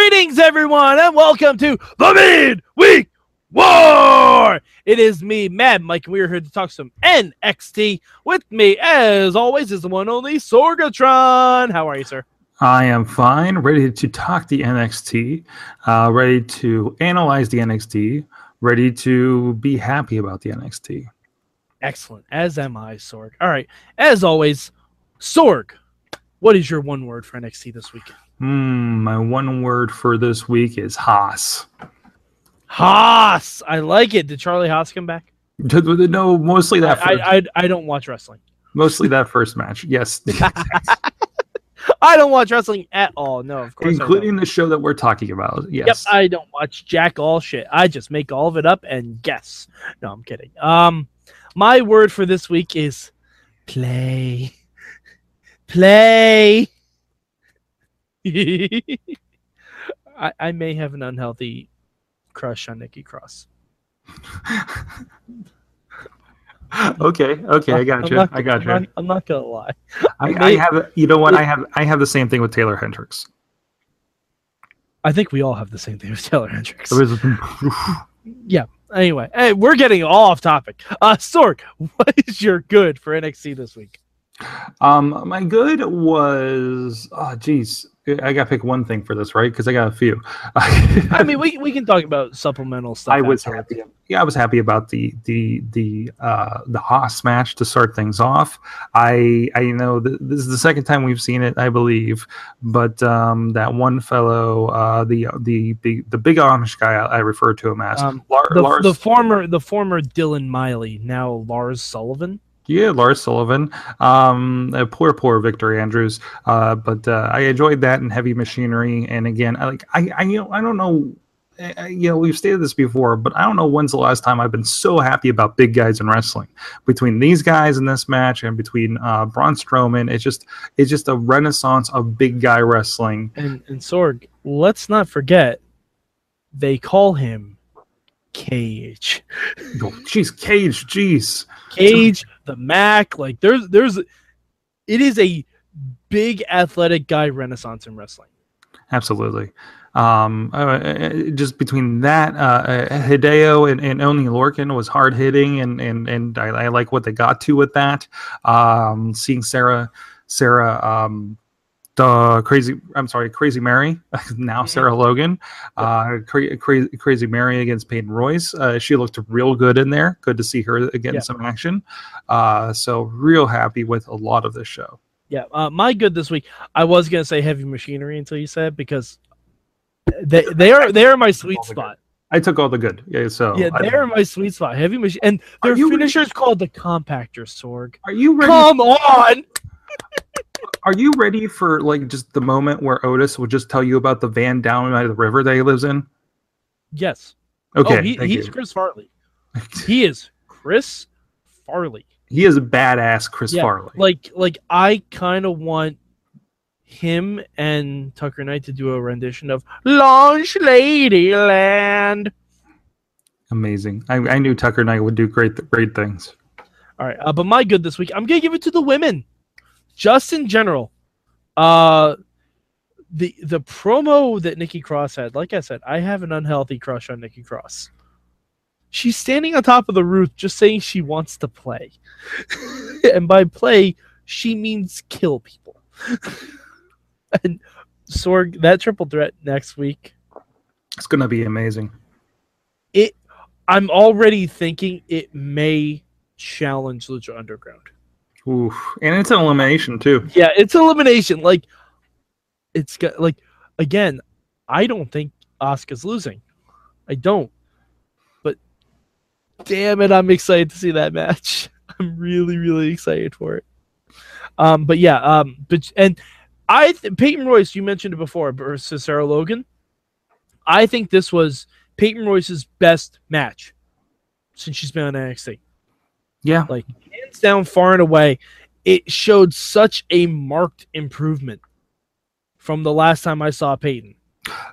Greetings, everyone, and welcome to the Midweek War. It is me, Mad Mike, and we are here to talk some NXT. With me, as always, is the one only Sorgatron. How are you, sir? I am fine, ready to talk the NXT, uh, ready to analyze the NXT, ready to be happy about the NXT. Excellent, as am I, Sorg. All right, as always, Sorg, what is your one word for NXT this week? Hmm, my one word for this week is Haas. Haas, I like it. Did Charlie Haas come back? No, mostly that. I, first, I, I, I don't watch wrestling. mostly that first match. Yes, I don't watch wrestling at all. No, of course. I don't. including the show that we're talking about. Yep, Yes. I don't watch jack all shit. I just make all of it up and guess. No, I'm kidding. Um, my word for this week is play. Play. I, I may have an unhealthy crush on Nikki Cross. okay. Okay. I got I'm you. not- I got I'm you. not, I'm not gonna lie. I, I may- have. You know what? I have. I have the same thing with Taylor Hendricks. I think we all have the same thing with Taylor Hendricks. yeah. Anyway, hey, we're getting all off topic. Uh, Sorg, what is your good for NXT this week? Um, my good was oh geez, I got to pick one thing for this, right? Because I got a few. I mean, we, we can talk about supplemental stuff. I was happy. Yeah, I was happy about the the the uh, the Haas match to start things off. I I know th- this is the second time we've seen it, I believe, but um, that one fellow, uh, the the the the big Amish guy, I, I refer to him as Um, Lar- the, Lars. the former the former Dylan Miley, now Lars Sullivan. Yeah, Lars Sullivan. Um, uh, poor, poor Victor Andrews. Uh, but uh, I enjoyed that in Heavy Machinery. And again, I like I, I you know I don't know. I- You know, we've stated this before, but I don't know when's the last time I've been so happy about big guys in wrestling. Between these guys in this match and between uh, Braun Strowman, it's just it's just a renaissance of big guy wrestling. And and Sorg, let's not forget they call him Cage. Oh, Jeez, Cage, jeez. Cage, the Mac, like there's there's it is a big athletic guy renaissance in wrestling. Absolutely. Um, uh, uh, just between that, uh, uh, Hideo and, and Oni Lorcan was hard hitting, and and and I, I like what they got to with that. Um, seeing Sarah, Sarah, um, the crazy, I'm sorry, Crazy Mary, now Sarah Logan, uh, cra- crazy, crazy Mary against Peyton Royce. Uh, she looked real good in there. Good to see her getting Yeah. some action. Uh, so real happy with a lot of this show. Yeah, uh, my good this week. I was gonna say heavy machinery until you said because they they are they are my sweet spot. I took all the good. Yeah, so Yeah, they are my sweet spot. Heavy machine and their finisher is called the compactor Sorg. are you ready? Come on. Are you ready for like just the moment where Otis will just tell you about the van down by the river that he lives in? Yes. Okay, oh, he, he's you. Chris Farley. He is Chris Farley. He is a badass Chris Yeah, Farley. Like like I kind of want him and Tucker Knight to do a rendition of Launch Ladyland. Amazing. I, I knew Tucker Knight would do great great things. All right, uh, but my good this week, I'm gonna give it to the women, just in general. Uh, the the promo that Nikki Cross had, like I said, I have an unhealthy crush on Nikki Cross. She's standing on top of the roof, just saying she wants to play, and by play, she means kill people. and Sorg, that triple threat next week, It's gonna be amazing. it. I'm already thinking it may challenge Lucha Underground. Oof. And it's an elimination too. Yeah, it's elimination. Like it's got like again, I don't think Asuka's losing. I don't. But damn it, I'm excited to see that match. I'm really, really excited for it. Um, but yeah, um, but and I th- Peyton Royce, you mentioned it before versus Sarah Logan. I think this was Peyton Royce's best match since she's been on NXT Yeah. like hands down far and away it showed such a marked improvement from the last time i saw peyton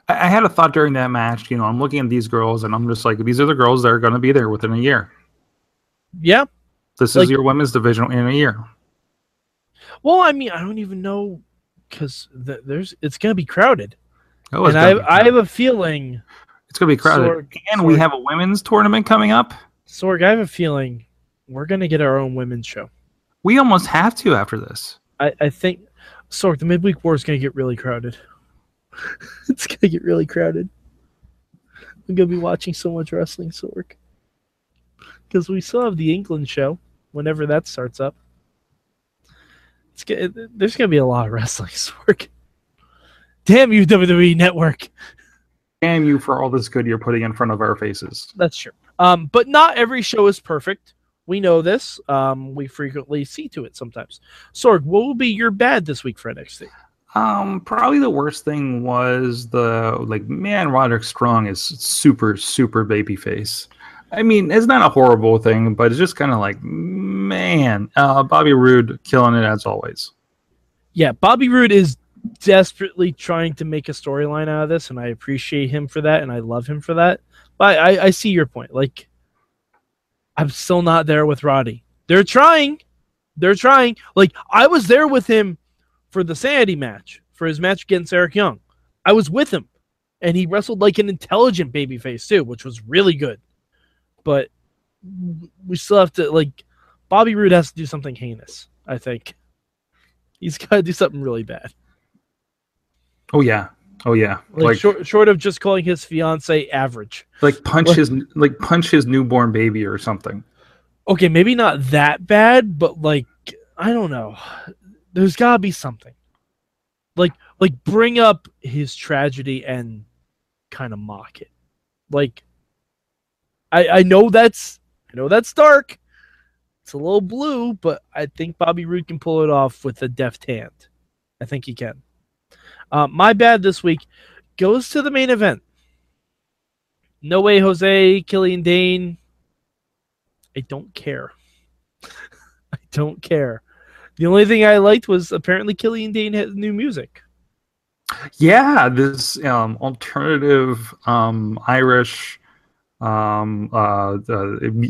I, I had a thought during that match, you know, I'm looking at these girls and I'm just like, these are the girls that are gonna be there within a year. yeah This Like- is your women's division in a year. well i mean i don't even know because th- there's it's gonna be crowded Oh, and I, I have a feeling, it's gonna be crowded, Sorg, and we have a women's tournament coming up. Sorg, I have a feeling we're gonna get our own women's show. We almost have to after this. I, I think Sorg, the midweek war is gonna get really crowded. it's gonna get really crowded. I'm gonna be watching so much wrestling, Sorg. Because we still have the England show whenever that starts up. It's g- there's gonna be a lot of wrestling, Sorg. Damn you, WWE Network. Damn you for all this good you're putting in front of our faces. That's true. Um, but not every show is perfect. We know this. Um, we frequently see to it sometimes. Sorg, what will be your bad this week for NXT? Um, probably the worst thing was the like, man, Roderick Strong is super, super babyface. I mean, it's not a horrible thing, but it's just kind of like, man, uh, Bobby Roode killing it as always. Yeah, Bobby Roode is desperately trying to make a storyline out of this, and I appreciate him for that, and I love him for that. But I, I see your point. Like, I'm still not there with Roddy. They're trying. They're trying. Like, I was there with him for the Sanity match, for his match against Eric Young. I was with him, and he wrestled like an intelligent babyface too, which was really good. But we still have to like Bobby Roode has to do something heinous. I think he's got to do something really bad. Oh yeah, oh yeah, Like, like short, short of just calling his fiance average. like punch like- his like punch his newborn baby or something. Okay, maybe not that bad, but like I don't know. There's got to be something. Like like bring up his tragedy and kind of mock it. Like I I know that's I know that's dark. It's a little blue, but I think Bobby Roode can pull it off with a deft hand. I think he can. Uh, my bad this week goes to the main event. No way, Jose, Killian Dain. I don't care. I don't care. The only thing I liked was apparently Killian Dain had new music. Yeah, this um, alternative um, Irish um, uh,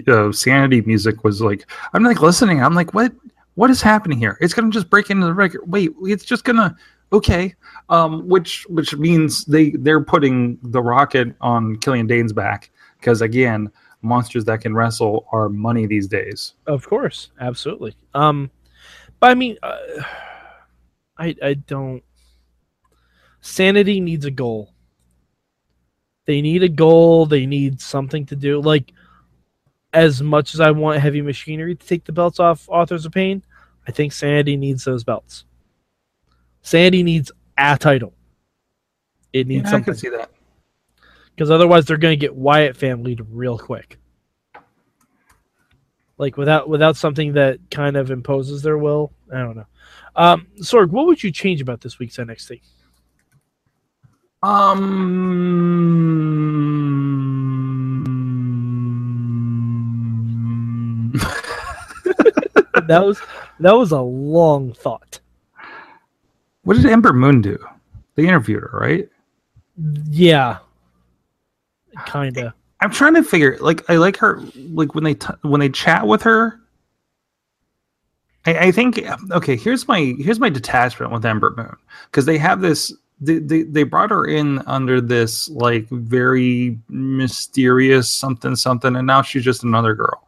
uh, sanity music was like I'm like listening. I'm like, what? What is happening here? It's gonna just break into the record. Wait, it's just gonna okay. Um, which which means they they're putting the rocket on Killian Dain's back because again, monsters that can wrestle are money these days. Of course, absolutely. Um, but I mean, uh, I I don't. Sanity needs a goal. They need a goal. They need something to do. Like, as much as I want Heavy Machinery to take the belts off Authors of Pain, I think Sanity needs those belts. Sanity needs a title. It needs Yeah, I something can see that. because otherwise they're going to get Wyatt family real quick. Like without without something that kind of imposes their will. I don't know. Um, Sorg, what would you change about this week's NXT? Um. That was that was a long thought. What did Ember Moon do? They interviewed her, right? Yeah, ah, kind of. I'm trying to figure. Like, I like her. Like when they t- when they chat with her. I, I think okay. Here's my here's my detachment with Ember Moon because they have this. They, they they brought her in under this like very mysterious something something, and now she's just another girl.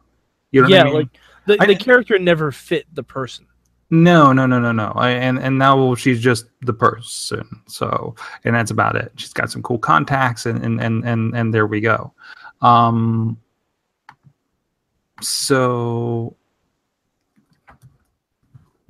You know what yeah, I mean? like the, I- the character never fit the person. No, no, no, no, no. I, and and now she's just the person. So and that's about it. She's got some cool contacts and and and and, and there we go. Um. So.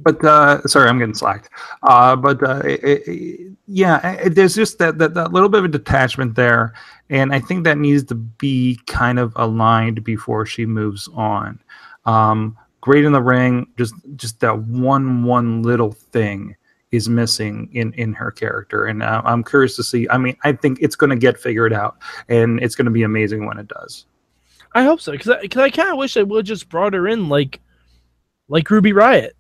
But uh, sorry, I'm getting slacked. Uh, but uh, it, it, yeah, it, there's just that, that that little bit of a detachment there, and I think that needs to be kind of aligned before she moves on. Um, great in the ring just just that one one little thing is missing in in her character and uh, i'm curious to see i mean i think it's going to get figured out and it's going to be amazing when it does I hope so because I, 'cause I kind of wish they would just brought her in like like Ruby Riott.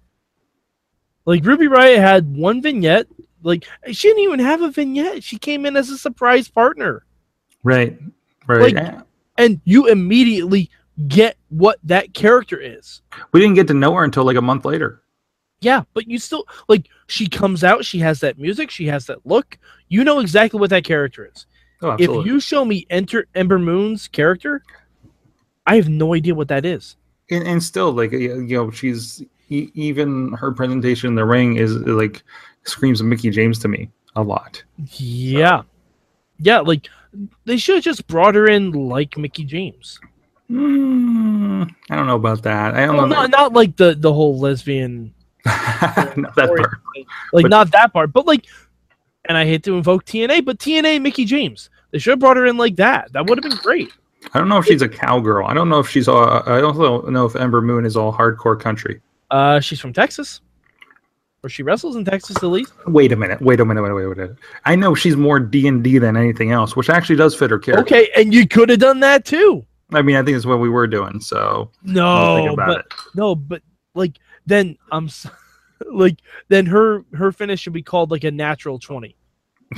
Like Ruby Riott had one vignette. Like she didn't even have a vignette. She came in as a surprise partner, right right Like- and you immediately get what that character is. we didn't get to know her until like a month later Yeah, but you still like she comes out, she has that music, she has that look. You know exactly what that character is. Oh, If you show me Enter Ember Moon's character, I have no idea what that is. and, and still, like you know, she's even her presentation in the ring is like screams of Mickie James to me a lot. Yeah. Yeah, like they should have just brought her in like Mickie James. Mm, I don't know about that. I don't Well, know. not, not like the the whole lesbian not that part. like But- not that part, but like and I hate to invoke TNA, but TNA Mickie James. They should have brought her in like that. That would have been great. I don't know if she's a cowgirl. I don't know if she's all. I don't know if Ember Moon is all hardcore country. Uh she's from Texas. Or she wrestles in Texas at least. Wait a minute. Wait a minute. Wait, a minute. wait, wait. wait. I know she's more D and D than anything else, which actually does fit her character. Okay, and you could have done that too. I mean, I think it's what we were doing. So No, but it. no, but like then I'm like then her her finish should be called like a natural 20.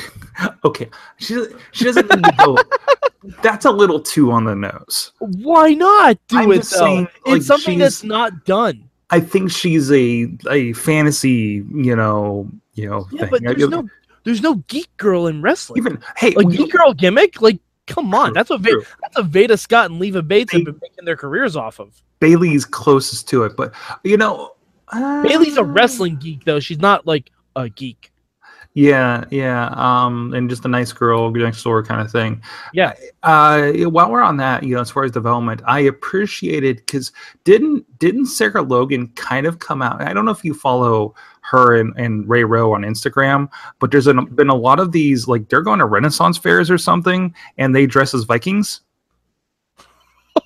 Okay, she she doesn't need to go. That's a little too on the nose. Why not do I'm it though? saying, like, it's something that's not done. I think she's a a fantasy, you know, you know. Yeah, thing. but I- there's no there's no geek girl in wrestling. even hey, like we- geek girl gimmick, like come on, that's what Va- that's what Veda Scott and Leva Bates have been making their careers off of. Bayley's closest to it, but you know, uh, Bayley's a wrestling geek though; she's not like a geek. Yeah, yeah, um, and just a nice girl next door kind of thing. Yeah. Uh, while we're on that, you know, as far as development, I appreciated because didn't didn't Sarah Logan kind of come out? I don't know if you follow her and, and Ray Rowe on Instagram, but there's an, been a lot of these like they're going to Renaissance fairs or something, and they dress as Vikings.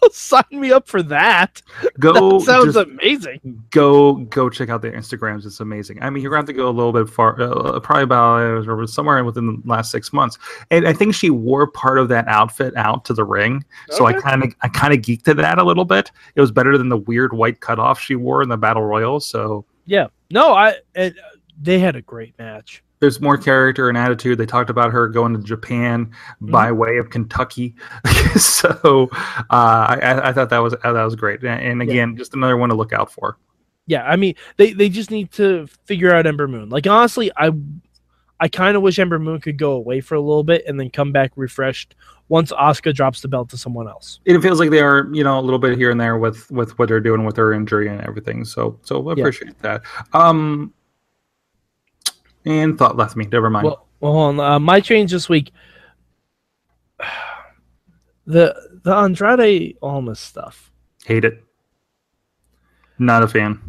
Sign me up for that. Go that sounds just amazing. go go check out their Instagrams. It's amazing. I mean, you're going to have to go a little bit far, uh, probably about uh, somewhere within the last six months. And I think she wore part of that outfit out to the ring, so I kind of I kind of geeked at that a little bit. It was better than the weird white cutoff she wore in the battle royal. So Yeah. No, I uh, they had a great match. There's more character and attitude. They talked about her going to Japan by way of Kentucky. so uh, I, I- thought that was that was great. And, again, just another one to look out for. Yeah, I mean they they just need to figure out Ember Moon. Like honestly, I I kind of wish Ember Moon could go away for a little bit and then come back refreshed once Asuka drops the belt to someone else. it feels like they are you know a little bit here and there with with what they're doing with her injury and everything so so I Yeah. appreciate that um and thought left me never mind Well, well hold on. Uh, my change this week. The the Andrade Almas stuff. hate it not a fan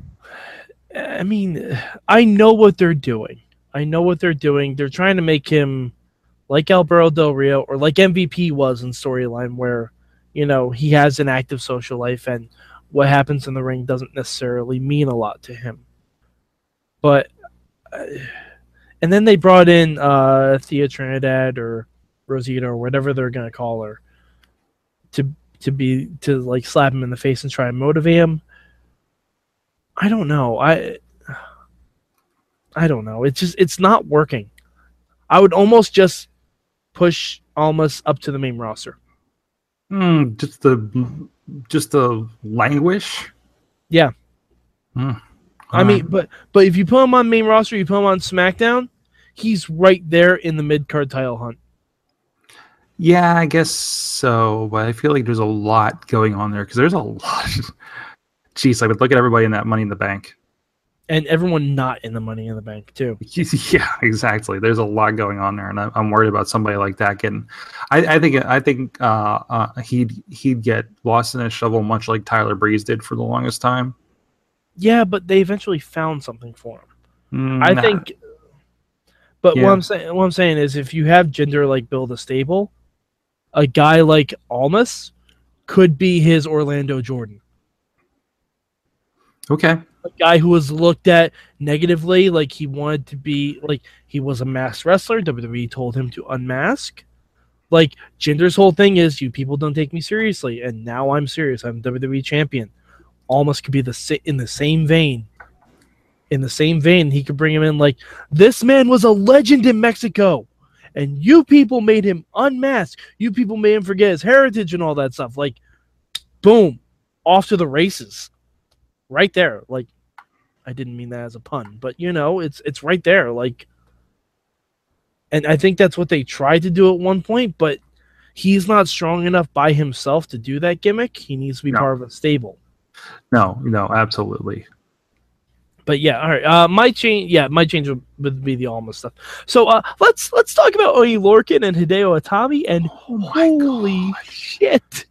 I mean, I know what they're doing. I know what they're doing. They're trying to make him like Alberto Del Rio or like MVP was in storyline, where you know he has an active social life and what happens in the ring doesn't necessarily mean a lot to him. But uh, and then they brought in uh, Thea Trinidad or Rosita or whatever they're gonna call her to to be to like slap him in the face and try and motivate him. I don't know. I I don't know. It's just it's not working. I would almost just push Almas up to the main roster. Hmm, just the just the languish Yeah. Hmm. I mean, but but if you put him on main roster, you put him on SmackDown, he's right there in the mid card title hunt. yeah i guess so but i feel like there's a lot going on there because there's a lot jeez i would look at everybody in that money in the bank And everyone not in the money in the bank too. Yeah, exactly. There's a lot going on there, and I- I'm worried about somebody like that getting. I, I think I think uh, uh, he'd he'd get lost in a shovel, much like Tyler Breeze did for the longest time. Yeah, but they eventually found something for him. Mm, I nah. think but Yeah. what I'm saying what I'm saying is if you have Jinder like build a stable, a guy like Almas could be his Orlando Jordan. Okay. a guy who was looked at negatively, like he wanted to be like he was a masked wrestler. WWE told him to unmask. Like Jinder's whole thing is, you people don't take me seriously, and now I'm serious. I'm WWE champion. Almas could be the in the same vein. In the same vein, he could bring him in like this man was a legend in Mexico, and you people made him unmask. You people made him forget his heritage and all that stuff. Like, boom, off to the races right there. Like, I didn't mean that as a pun, but you know, it's it's right there. Like, and I think that's what they tried to do at one point, but he's not strong enough by himself to do that gimmick. He needs to be No. part of a stable. No, no, absolutely. But yeah, all right. Uh, my change, yeah, my change would, would be the Alma stuff. So uh, let's let's talk about Oni Lorcan and Hideo Itami. And Oh holy shit,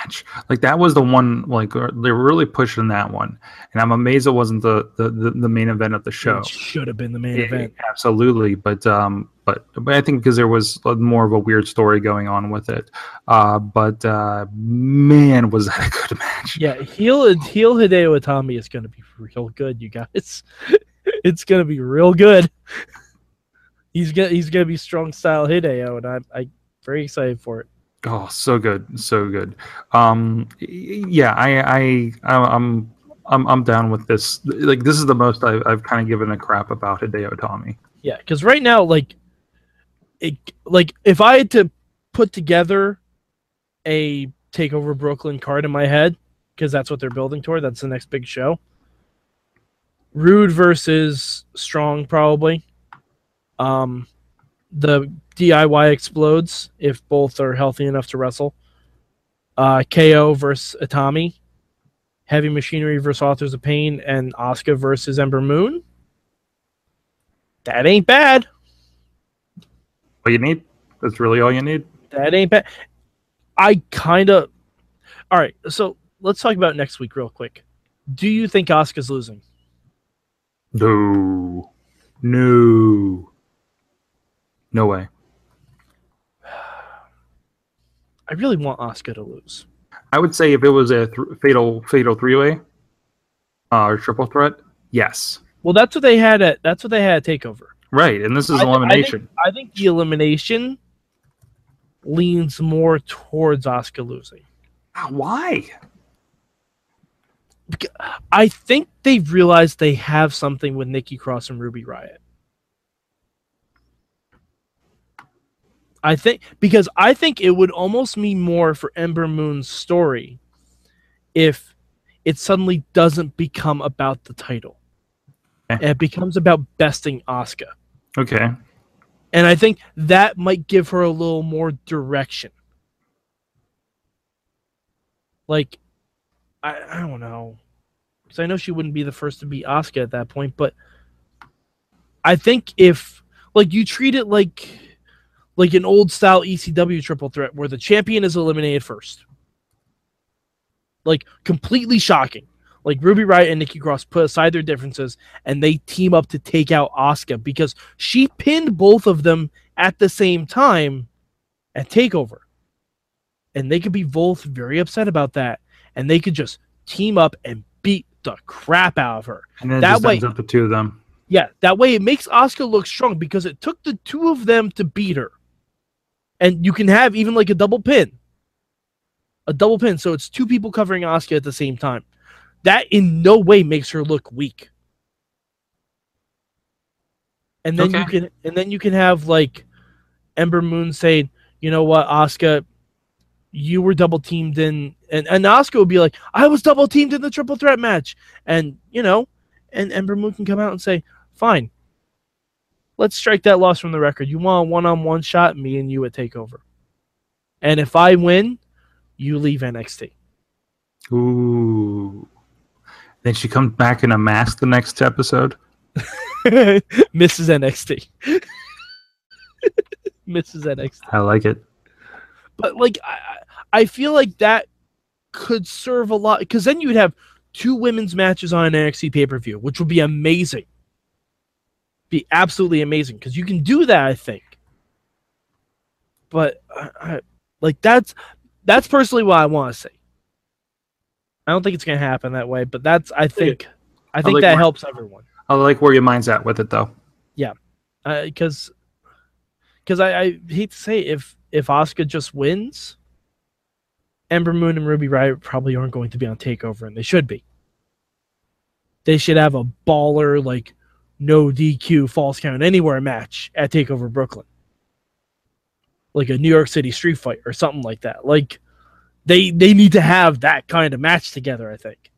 match. Like that was the one. Like uh, they were really pushing that one, and I'm amazed it wasn't the the, the, the main event of the show. it should have been the main Yeah, event. Absolutely, but um, but but I think because there was more of a weird story going on with it. Uh, but uh, man, was that a good match? Yeah, heel heel Hideo Itami is going to be real good, you guys. it's going to be real good. He's gonna he's gonna be strong style Hideo, and I'm I very excited for it. Oh, so good, so good. Um, yeah, I I I'm I'm I'm down with this. Like this is the most I've, I've kind of given a crap about Hideo Itami. Yeah, because right now, like, it like if I had to put together a takeover Brooklyn card in my head, because that's what they're building toward. That's the next big show. Roode versus Strong, probably. Um, the DIY explodes if both are healthy enough to wrestle. Uh, KO versus Itami. Heavy Machinery versus Authors of Pain, and Asuka versus Ember Moon. That ain't bad. All you need. That's really all you need. That ain't bad. I kind of. All right, so let's talk about next week real quick. Do you think Asuka's losing? No, no, no way. I really want Asuka to lose. I would say if it was a th- fatal fatal three way, uh, or triple threat, yes, Well, that's what they had at. That's what they had at Takeover. right. And this is I thi- I think- elimination. I think the elimination leans more towards Asuka losing. Ah, Why? I think they've realized they have something with Nikki Cross and Ruby Riott. I think because I think it would almost mean more for Ember Moon's story if it suddenly doesn't become about the title. Okay. It becomes about besting Asuka. Okay. And I think that might give her a little more direction. Like, I, I don't know. Because I know she wouldn't be the first to beat Asuka at that point, but I think if, like, you treat it like like an old style ECW triple threat where the champion is eliminated first. Like, completely shocking. Like, Ruby Riott and Nikki Cross put aside their differences and they team up to take out Asuka because she pinned both of them at the same time at Takeover. And they could be both very upset about that. And they could just team up and beat the crap out of her. And then it That just way- ends up the two of them. Yeah, that way it makes Asuka look strong because it took the two of them to beat her. And you can have even like a double pin. A double pin. So it's two people covering Asuka at the same time. That in no way makes her look weak. And then you can and then you can have like Ember Moon saying, you know what, Asuka, you were double teamed in and, and Asuka would be like, I was double teamed in the triple threat match. And you know, and Ember Moon can come out and say, Fine. Let's strike that loss from the record. You want a one on one shot, me and you at takeover. And if I win, you leave NXT. Ooh. Then she comes back in a mask the next episode. Mrs. NXT. Mrs. NXT. I like it. But like I, I feel like that could serve a lot because then you would have two women's matches on an NXT pay per view, which would be amazing. Be absolutely amazing because you can do that, I think. But I, I, like that's that's personally what I want to see. I don't think it's gonna happen that way, but that's I think I think like that where- helps everyone I like where your mind's at with it, though. Yeah, because because I, I hate to say if if Asuka just wins, Ember Moon and Ruby Riott probably aren't going to be on Takeover, and they should be. They should have a baller like no DQ false count anywhere match at Takeover Brooklyn, like a New York City street fight or something like that. Like they they need to have that kind of match together. I think,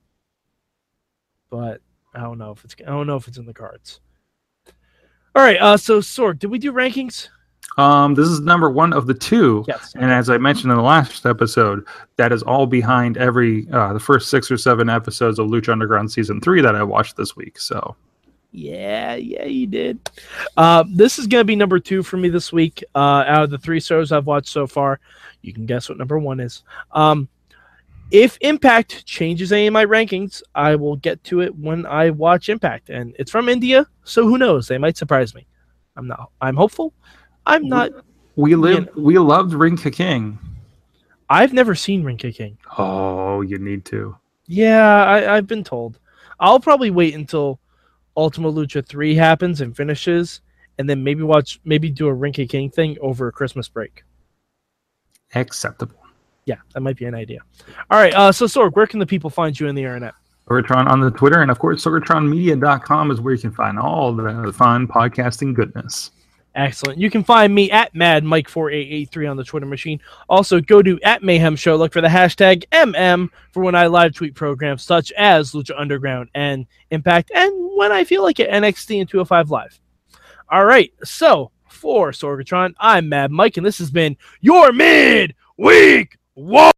but I don't know if it's I don't know if it's in the cards. All right, uh, so Sorg, did we do rankings? Um, this is number one of the two. Yes. And as I mentioned in the last episode, that is all behind every uh, the first six or seven episodes of Lucha Underground season three that I watched this week. So Yeah, yeah, you did. Uh, this is gonna be number two for me this week. Uh, out of the three shows I've watched so far, you can guess what number one is. Um, if Impact changes any of my rankings, I will get to it when I watch Impact, and it's from India, so who knows? They might surprise me. I'm not. I'm hopeful. I'm not. we lived, we loved Ring Ka King. I've never seen Ring Ka King. Oh, you need to. Yeah, I, I've been told. I'll probably wait until Ultima Lucha 3 happens and finishes, and then maybe watch, maybe do a Ring Ka King thing over a Christmas break. Acceptable. Yeah, that might be an idea. All right, uh, so Sorg, where can the people find you in the internet? Sorgatron on the Twitter, and of course, sorgatronmedia.com is where you can find all the fun podcasting goodness. Excellent. You can find me at Mad Mike 4883 on the Twitter machine. Also, go to at Mayhem Show. Look for the hashtag MM for when I live tweet programs such as Lucha Underground and Impact, and when I feel like it, NXT and 205 Live. All right. So for Sorgatron, I'm Mad Mike, and this has been your mid week. Whoa.